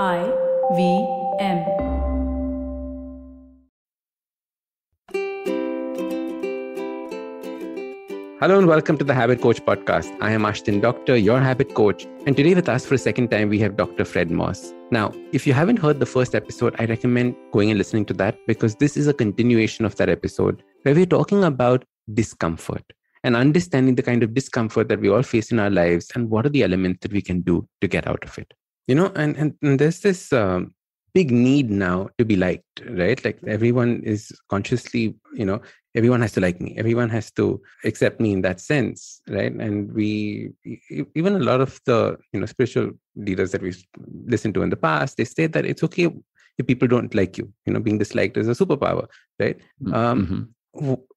I V M. Hello and welcome to the Habit Coach podcast. I am Ashdin Doctor, your habit coach. And today with us for a second time, we have Dr. Fred Moss. Now, if you haven't heard the first episode, I recommend going and listening to that because this is a continuation of that episode where we're talking about discomfort and understanding the kind of discomfort that we all face in our lives and what are the elements that we can do to get out of it you know and and, and there's this um, big need now to be liked right like everyone is consciously you know everyone has to like me everyone has to accept me in that sense right and we even a lot of the you know spiritual leaders that we've listened to in the past they say that it's okay if people don't like you you know being disliked is a superpower right mm, um, mm-hmm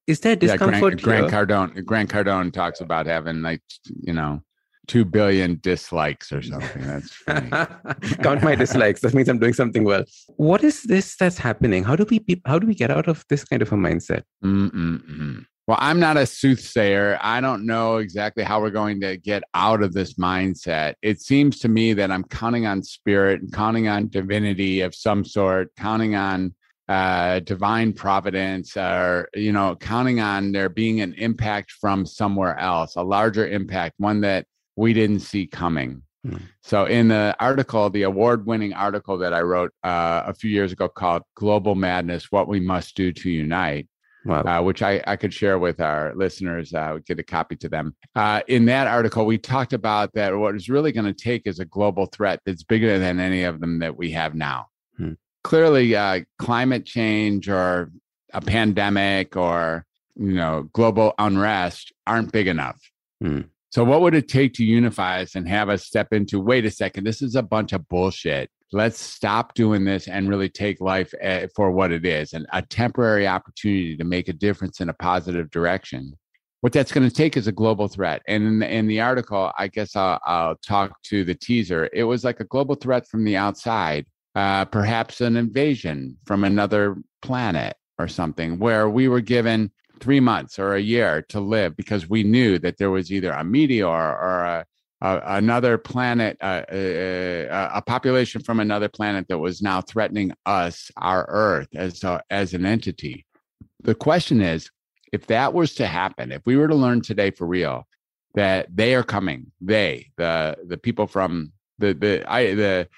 is there discomfort? Yeah, Grant, Grant Cardone. Grant Cardone talks about having like you know two billion dislikes or something. That's count my dislikes. That means I'm doing something well. What is this that's happening? How do we how do we get out of this kind of a mindset? Mm-mm-mm. Well, I'm not a soothsayer. I don't know exactly how we're going to get out of this mindset. It seems to me that I'm counting on spirit and counting on divinity of some sort, counting on uh, divine providence or you know counting on there being an impact from somewhere else a larger impact one that we didn't see coming hmm. so in the article the award-winning article that i wrote uh, a few years ago called global madness what we must do to unite Wow. Uh, which I, I could share with our listeners, I uh, get a copy to them. Uh, in that article, we talked about that what is really going to take is a global threat that's bigger than any of them that we have now. Hmm clearly uh, climate change or a pandemic or you know global unrest aren't big enough hmm. So what would it take to unify us and have us step into wait a second this is a bunch of bullshit. Let's stop doing this and really take life eh, for what it is and a temporary opportunity to make a difference in a positive direction? What that's going to take is a global threat. And in the, in the article i guess I'll, I'll talk to the teaser. It was like a global threat from the outside uh, perhaps an invasion from another planet or something, where we were given three months or a year to live because we knew that there was either a meteor or a, a, another planet, uh, a, uh, a, population from another planet that was now threatening us, our Earth, as a, as an entity. The question is, if that was to happen, if we were to learn today for real that they are coming, they the the people from the the I the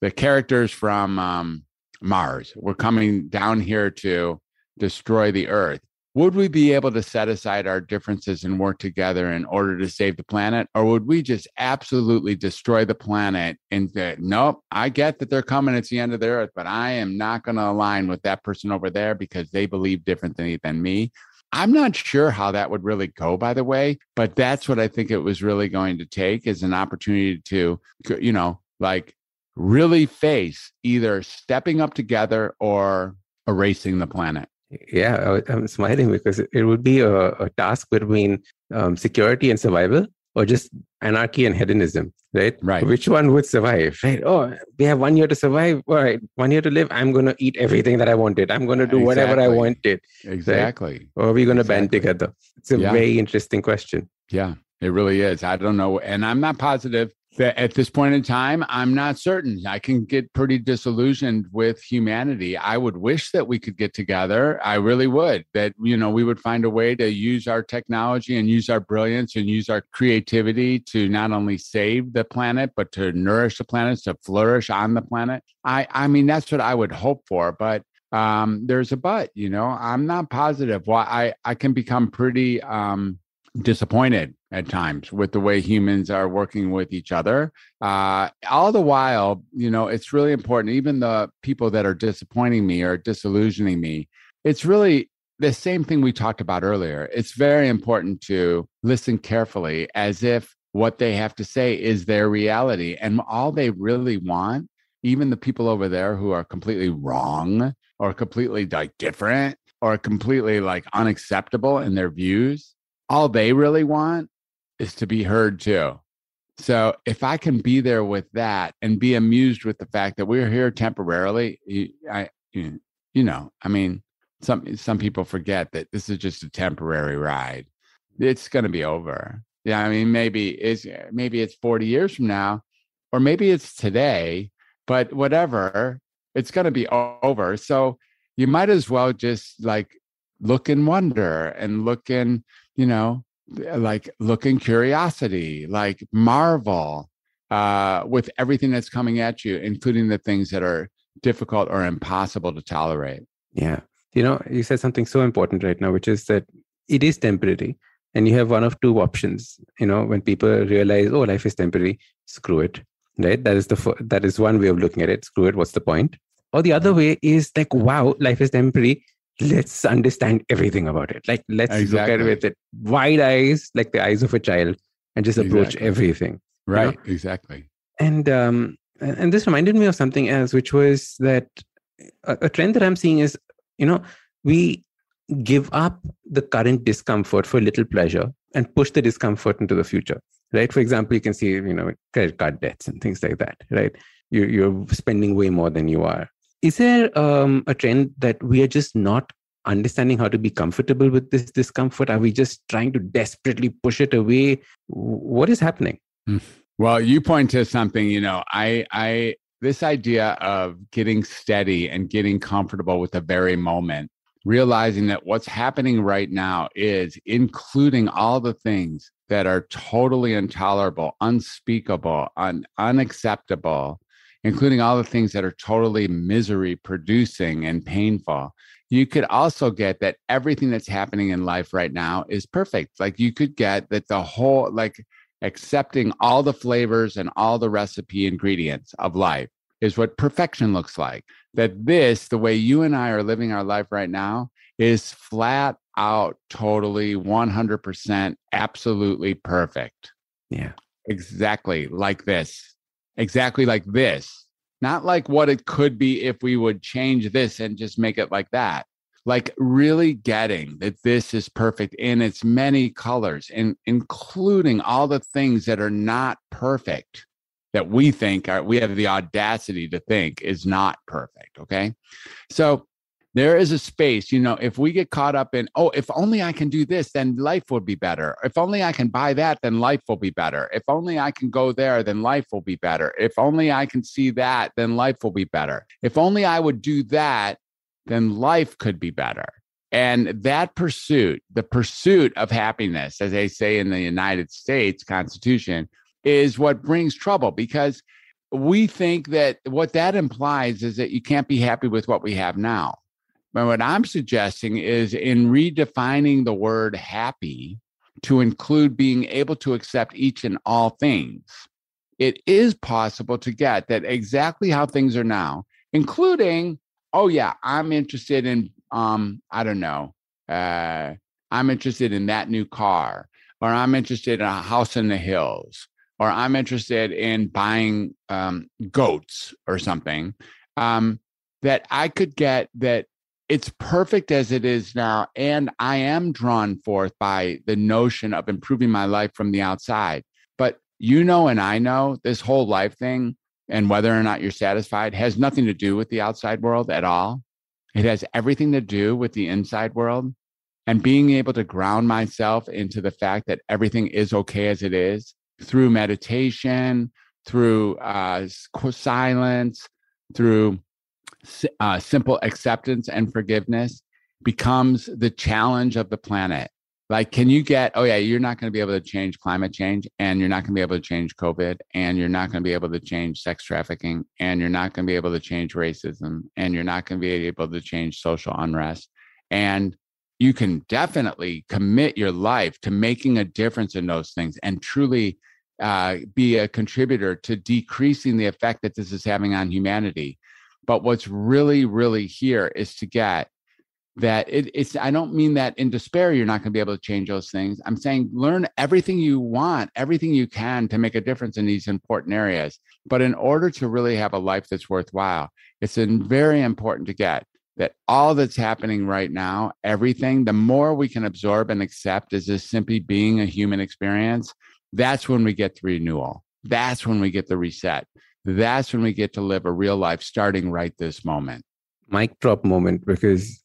the characters from um, Mars were coming down here to destroy the Earth. Would we be able to set aside our differences and work together in order to save the planet? Or would we just absolutely destroy the planet and say, nope, I get that they're coming, it's the end of the earth, but I am not going to align with that person over there because they believe differently than me? I'm not sure how that would really go, by the way, but that's what I think it was really going to take is an opportunity to, you know, like really face either stepping up together or erasing the planet? Yeah, I'm smiling because it would be a, a task between um, security and survival or just anarchy and hedonism, right? Right. Which one would survive, right? Oh, we have one year to survive. All right, one year to live. I'm going to eat everything that I wanted. I'm going to do exactly. whatever I wanted. Exactly. Right? Or are we going to exactly. band together? It's a yeah. very interesting question. Yeah, it really is. I don't know. And I'm not positive that at this point in time, I'm not certain. I can get pretty disillusioned with humanity. I would wish that we could get together. I really would. That, you know, we would find a way to use our technology and use our brilliance and use our creativity to not only save the planet, but to nourish the planet, to flourish on the planet. I, I mean, that's what I would hope for. But um, there's a but, you know, I'm not positive. Why well, I, I can become pretty um, disappointed at times with the way humans are working with each other. Uh, all the while, you know, it's really important. Even the people that are disappointing me or disillusioning me, it's really the same thing we talked about earlier. It's very important to listen carefully as if what they have to say is their reality. And all they really want, even the people over there who are completely wrong or completely like different or completely like unacceptable in their views, all they really want is to be heard too. So if I can be there with that and be amused with the fact that we're here temporarily, I, you know, I mean, some some people forget that this is just a temporary ride. It's going to be over. Yeah, I mean, maybe it's eh, maybe it's forty years from now, or maybe it's today. but whatever, it's going to be over. So you might as well just like look in wonder and look in, you know, like look in curiosity, like marvel uh, with everything that's coming at you, including the things that are difficult or impossible to tolerate. Yeah. You know, you said something so important right now, which is that it is temporary. And you have one of two options. You know, when people realize, oh, life is temporary, screw it. Right. That is the that is one way of looking at it. Screw it. What's the point? Or the other way is like, wow, life is temporary. Let's understand everything about it. Like, let's exactly. look at it with it wide eyes, like the eyes of a child, and just approach exactly. everything. Right. You know? Exactly. And um, and this reminded me of something else, which was that a, a trend that I'm seeing is, you know, we give up the current discomfort for little pleasure and push the discomfort into the future right for example you can see you know credit card debts and things like that right you, you're spending way more than you are is there um, a trend that we are just not understanding how to be comfortable with this discomfort? Are we just trying to desperately push it away? What is happening? Hmm. well you point to something you know i i this idea of getting steady and getting comfortable with the very moment realizing that what's happening right now is including all the things that are totally intolerable, unspeakable, un- unacceptable, including all the things that are totally misery producing and painful. You could also get that everything that's happening in life right now is perfect. Like you could get that the whole, like accepting all the flavors and all the recipe ingredients of life is what perfection looks like. That this, the way you and I are living our life right now, is flat out, totally 100% absolutely perfect. Yeah. Exactly like this. Exactly like this. Not like what it could be if we would change this and just make it like that. Like really getting that this is perfect in its many colors and including all the things that are not perfect that we think are, we have the audacity to think is not perfect. Okay. So there is a space, you know, if we get caught up in, oh, if only I can do this, then life will be better. If only I can buy that, then life will be better. If only I can go there, then life will be better. If only I can see that, then life will be better. If only I would do that, then life could be better. And that pursuit, the pursuit of happiness, as they say in the United States Constitution, is what brings trouble because we think that what that implies is that you can't be happy with what we have now. But what I'm suggesting is in redefining the word happy to include being able to accept each and all things, it is possible to get that exactly how things are now, including, oh, yeah, I'm interested in, um, I don't know, uh, I'm interested in that new car, or I'm interested in a house in the hills, or I'm interested in buying um, goats or something, um, that I could get that it's perfect as it is now. And I am drawn forth by the notion of improving my life from the outside. But you know, and I know this whole life thing and whether or not you're satisfied has nothing to do with the outside world at all. It has everything to do with the inside world and being able to ground myself into the fact that everything is okay as it is through meditation, through uh, silence, through uh, simple acceptance and forgiveness becomes the challenge of the planet. Like, can you get, oh, yeah, you're not going to be able to change climate change, and you're not going to be able to change COVID, and you're not going to be able to change sex trafficking, and you're not going to be able to change racism, and you're not going to be able to change social unrest. And you can definitely commit your life to making a difference in those things and truly uh, be a contributor to decreasing the effect that this is having on humanity. But what's really, really here is to get that it, it's, I don't mean that in despair, you're not going to be able to change those things. I'm saying learn everything you want, everything you can to make a difference in these important areas. But in order to really have a life that's worthwhile, it's very important to get that all that's happening right now, everything, the more we can absorb and accept as just simply being a human experience, that's when we get the renewal. That's when we get the reset. That's when we get to live a real life starting right this moment. Mic drop moment, because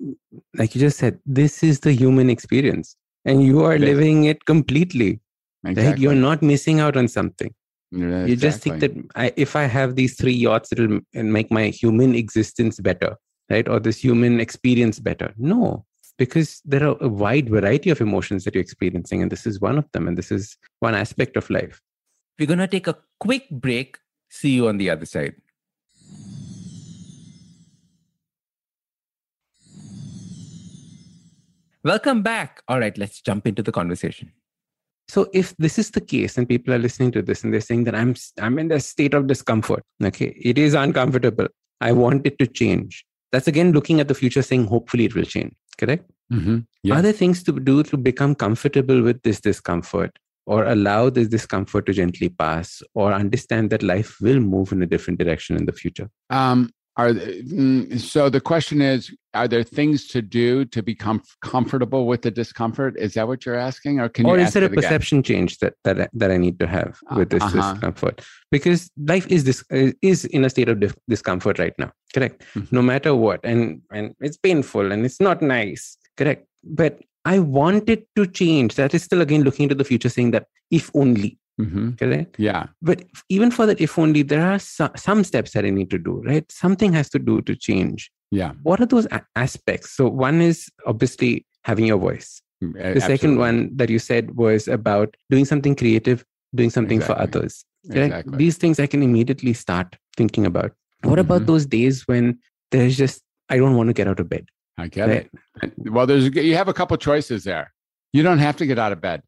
like you just said, this is the human experience and you are living it completely. Exactly. Like you're not missing out on something. Yeah, You just think that. I, if I have these three yachts, it'll make my human existence better, right? Or this human experience better. No, because there are a wide variety of emotions that you're experiencing, and this is one of them, and this is one aspect of life. We're going to take a quick break. See you on the other side. Welcome back. All right, let's jump into the conversation. So if this is the case, and people are listening to this and they're saying that I'm I'm in a state of discomfort, okay, it is uncomfortable. I want it to change. That's again looking at the future, saying hopefully it will change. Correct. Mhm. Yeah. Are there things to do to become comfortable with this discomfort or allow this discomfort to gently pass or understand that life will move in a different direction in the future? Um, are mm, so the question is: Are there things to do to become comfortable with the discomfort? Is that what you're asking, or can you? or is there a it again? perception change that, that, I- that I need to have with this Uh-huh. discomfort? Because life is this is in a state of dis- discomfort right now. Correct. Mhm. No matter what. And, and it's painful and it's not nice. Correct. But I want it to change. That is still again looking into the future, saying that if only. Mhm. Correct. Yeah. but even for that if only there are so- some steps that i need to do right something has to do to change Yeah. what are those a- aspects so one is obviously having your voice Mm, the second one that you said was about doing something creative doing something for others correct? Exactly. these things i can immediately start thinking about what about Mhm. those days when there's just i don't want to get out of bed I get right? it. Well, there's you have a couple choices there. You don't have to get out of bed.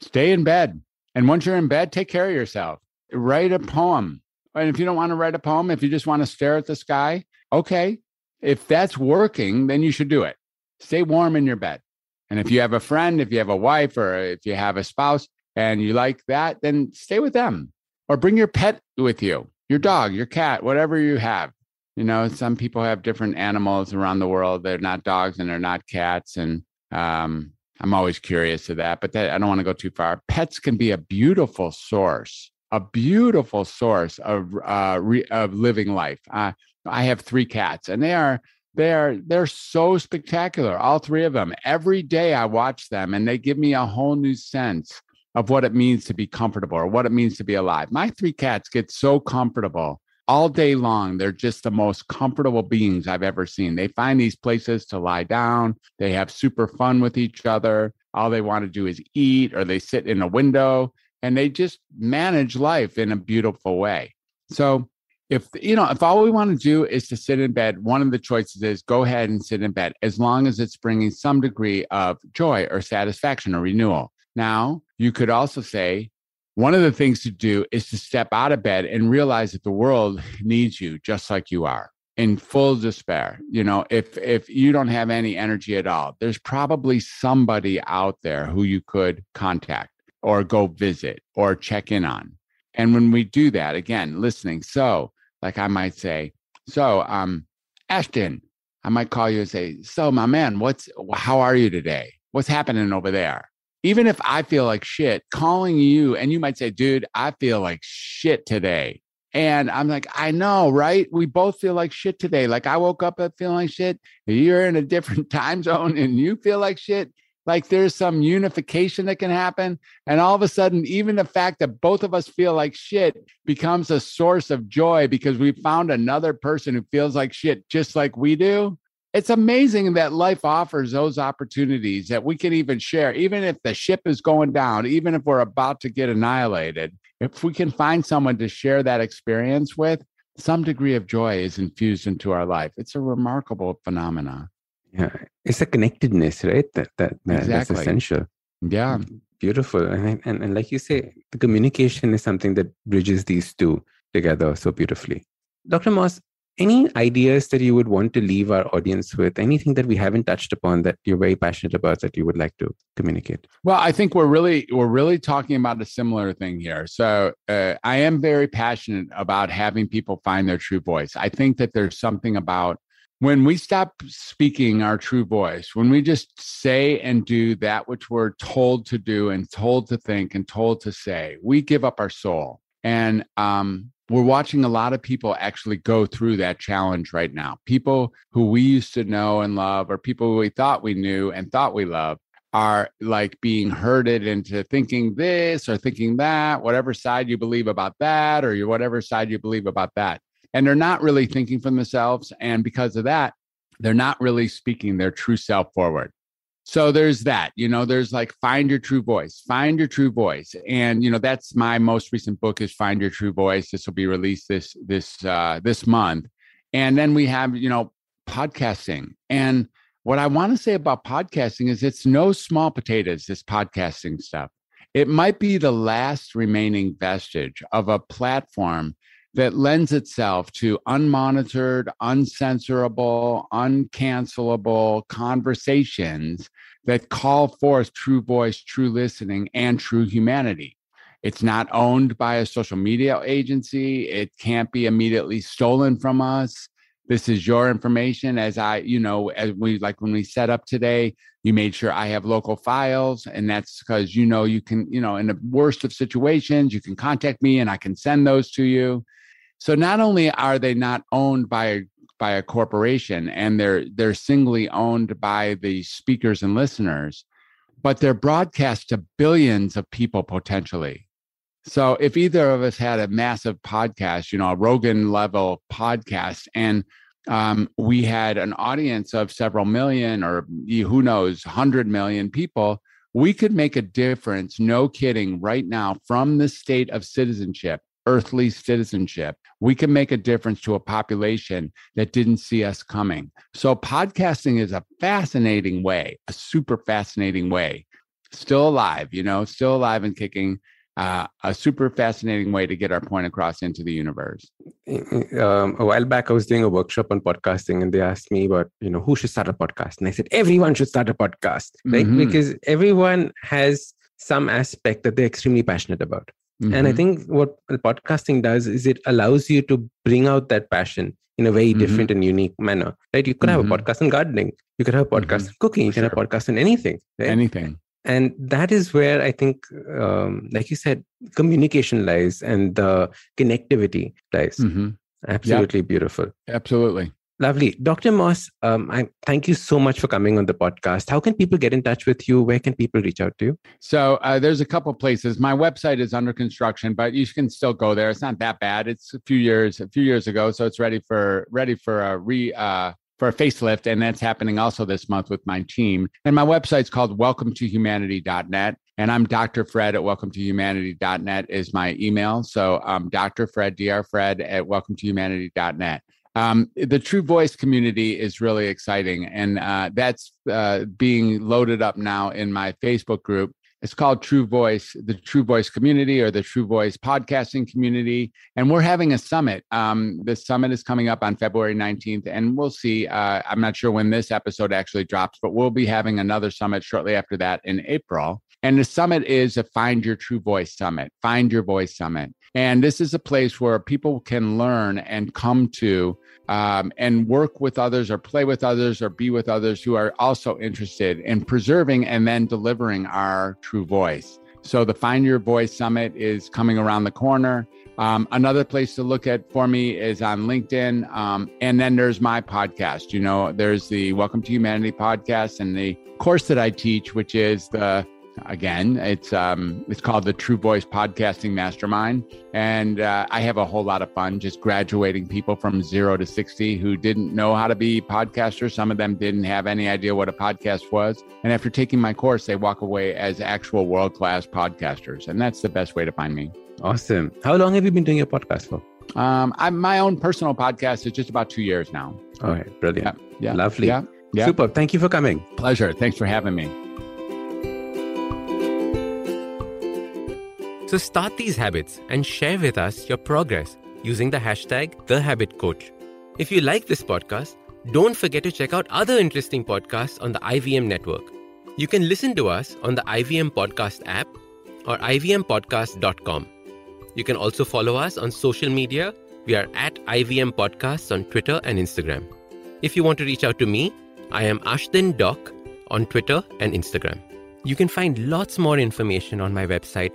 Stay in bed. And once you're in bed, take care of yourself. Write a poem. And if you don't want to write a poem, if you just want to stare at the sky, okay. If that's working, then you should do it. Stay warm in your bed. And if you have a friend, if you have a wife, or if you have a spouse and you like that, then stay with them or bring your pet with you, your dog, your cat, whatever you have. You know, some people have different animals around the world. They're not dogs and they're not cats. And um, I'm always curious of that, but that, I don't want to go too far. Pets can be a beautiful source, a beautiful source of uh, re, of living life. Uh, I have three cats, and they are they are they're so spectacular. All three of them. Every day I watch them, and they give me a whole new sense of what it means to be comfortable or what it means to be alive. My three cats get so comfortable all day long. They're just the most comfortable beings I've ever seen. They find these places to lie down. They have super fun with each other. All they want to do is eat, or they sit in a window and they just manage life in a beautiful way. So, if you know, if all we want to do is to sit in bed, one of the choices is go ahead and sit in bed as long as it's bringing some degree of joy or satisfaction or renewal. Now, you could also say, one of the things to do is to step out of bed and realize that the world needs you just like you are in full despair. You know if if you don't have any energy at all there's probably somebody out there who you could contact or go visit or check in on. And when we do that again listening so like i might say so um Ashdin i might call you and say so my man what's how are you today? What's happening over there even if I feel like shit, calling you and you might say, dude, I feel like shit today. And I'm like, I know, right? We both feel like shit today. Like I woke up feeling like shit. You're in a different time zone and you feel like shit. Like there's some unification that can happen. And all of a sudden, even the fact that both of us feel like shit becomes a source of joy because we found another person who feels like shit just like we do it's amazing that life offers those opportunities that we can even share, even if the ship is going down, even if we're about to get annihilated. If we can find someone to share that experience with, some degree of joy is infused into our life. It's a remarkable phenomenon. Yeah, it's a connectedness, right? That, that, that that's essential. Yeah. Mm, beautiful. And, and, and like you say, the communication is something that bridges these two together so beautifully. Dr. Moss, any ideas that you would want to leave our audience with? Anything that we haven't touched upon that you're very passionate about that you would like to communicate? Well, I think we're really we're really talking about a similar thing here. So uh, I am very passionate about having people find their true voice. I think that there's something about when we stop speaking our true voice, when we just say and do that which we're told to do and told to think and told to say, we give up our soul. And um, we're watching a lot of people actually go through that challenge right now. People who we used to know and love, or people we thought we knew and thought we loved, are like being herded into thinking this or thinking that, whatever side you believe about that, or whatever side you believe about that. And they're not really thinking for themselves. And because of that, they're not really speaking their true self forward. So there's that, you know, there's like find your true voice, find your true voice. And, you know, that's my most recent book is Find Your True Voice. This will be released this, this, uh, this month. And then we have, you know, podcasting. And what I want to say about podcasting is it's no small potatoes, this podcasting stuff. It might be the last remaining vestige of a platform that lends itself to unmonitored, uncensorable, uncancelable conversations that call forth true voice, true listening, and true humanity. It's not owned by a social media agency. It can't be immediately stolen from us. This is your information. As I, you know, as we like when we set up today, you made sure I have local files. And that's because, you know, you can, you know, in the worst of situations, you can contact me and I can send those to you. So not only are they not owned by a by a corporation and they're they're singly owned by the speakers and listeners, but they're broadcast to billions of people potentially. So if either of us had a massive podcast, you know, a Rogan level podcast, and um, we had an audience of several million or who knows, 100 million people, we could make a difference, no kidding, right now from the state of citizenship earthly citizenship. We can make a difference to a population that didn't see us coming. So, podcasting is a fascinating way, a super fascinating way. Still alive, you know, still alive and kicking. Uh, a super fascinating way to get our point across into the universe. Um, a while back, I was doing a workshop on podcasting, and they asked me about, you know, who should start a podcast, and I said everyone should start a podcast, right? Mm-hmm. Because everyone has some aspect that they're extremely passionate about. Mm-hmm. And I mm-hmm. think what podcasting does is it allows you to bring out that passion in a very mm-hmm. different and unique manner. Right? You could have a mm-hmm. podcast on gardening. You could have a podcast mm-hmm. on cooking. You can have a podcast on anything. Right? Anything. And that is where I think, um, like you said, communication lies and the connectivity lies. Absolutely yep. beautiful. Absolutely. Lovely. Dr. Moss, um, I thank you so much for coming on the podcast. How can people get in touch with you? Where can people reach out to you? So uh, there's a couple places. My website is under construction, but you can still go there. It's not that bad. It's a few years, a few years ago, so it's ready for ready for a re uh, for a facelift, and that's happening also this month with my team. And my website's called welcome to humanity.net. And I'm Dr. Fred at welcome to humanity.net is my email. So um, Dr. Fred, Dr. Fred at welcome to humanity.net. Um, the True Voice community is really exciting, and uh, that's uh, being loaded up now in my Facebook group. It's called True Voice, the True Voice community or the True Voice podcasting community. And we're having a summit. Um, the summit is coming up on February 19th, and we'll see. Uh, I'm not sure when this episode actually drops, but we'll be having another summit shortly after that in April. And the summit is a Find Your True Voice Summit, Find Your Voice Summit. And this is a place where people can learn and come to um, and work with others or play with others or be with others who are also interested in preserving and then delivering our true voice. So the Find Your Voice Summit is coming around the corner. Um, another place to look at for me is on LinkedIn. Um, and then there's my podcast. You know, there's the Welcome to Humanity podcast and the course that I teach, which is the again. It's um it's called the true voice podcasting mastermind. And uh, i have a whole lot of fun just graduating people from zero to 60 who didn't know how to be podcasters. Some of them didn't have any idea what a podcast was. And after taking my course they walk away as actual world-class podcasters. And that's the best way to find me. Awesome. How long have you been doing your podcast for? Um I, my own personal podcast is just about two years now. All right. Brilliant. Yeah, yeah. Lovely. Yeah, yeah. super. Thank you for coming. Pleasure. Thanks for having me So start these habits and share with us your progress using the hashtag TheHabitCoach. If you like this podcast, don't forget to check out other interesting podcasts on the IVM network. You can listen to us on the IVM Podcast app or ivmpodcast.com. You can also follow us on social media. We are at IVM Podcasts on Twitter and Instagram. If you want to reach out to me, I am Ashdin Doc on Twitter and Instagram. You can find lots more information on my website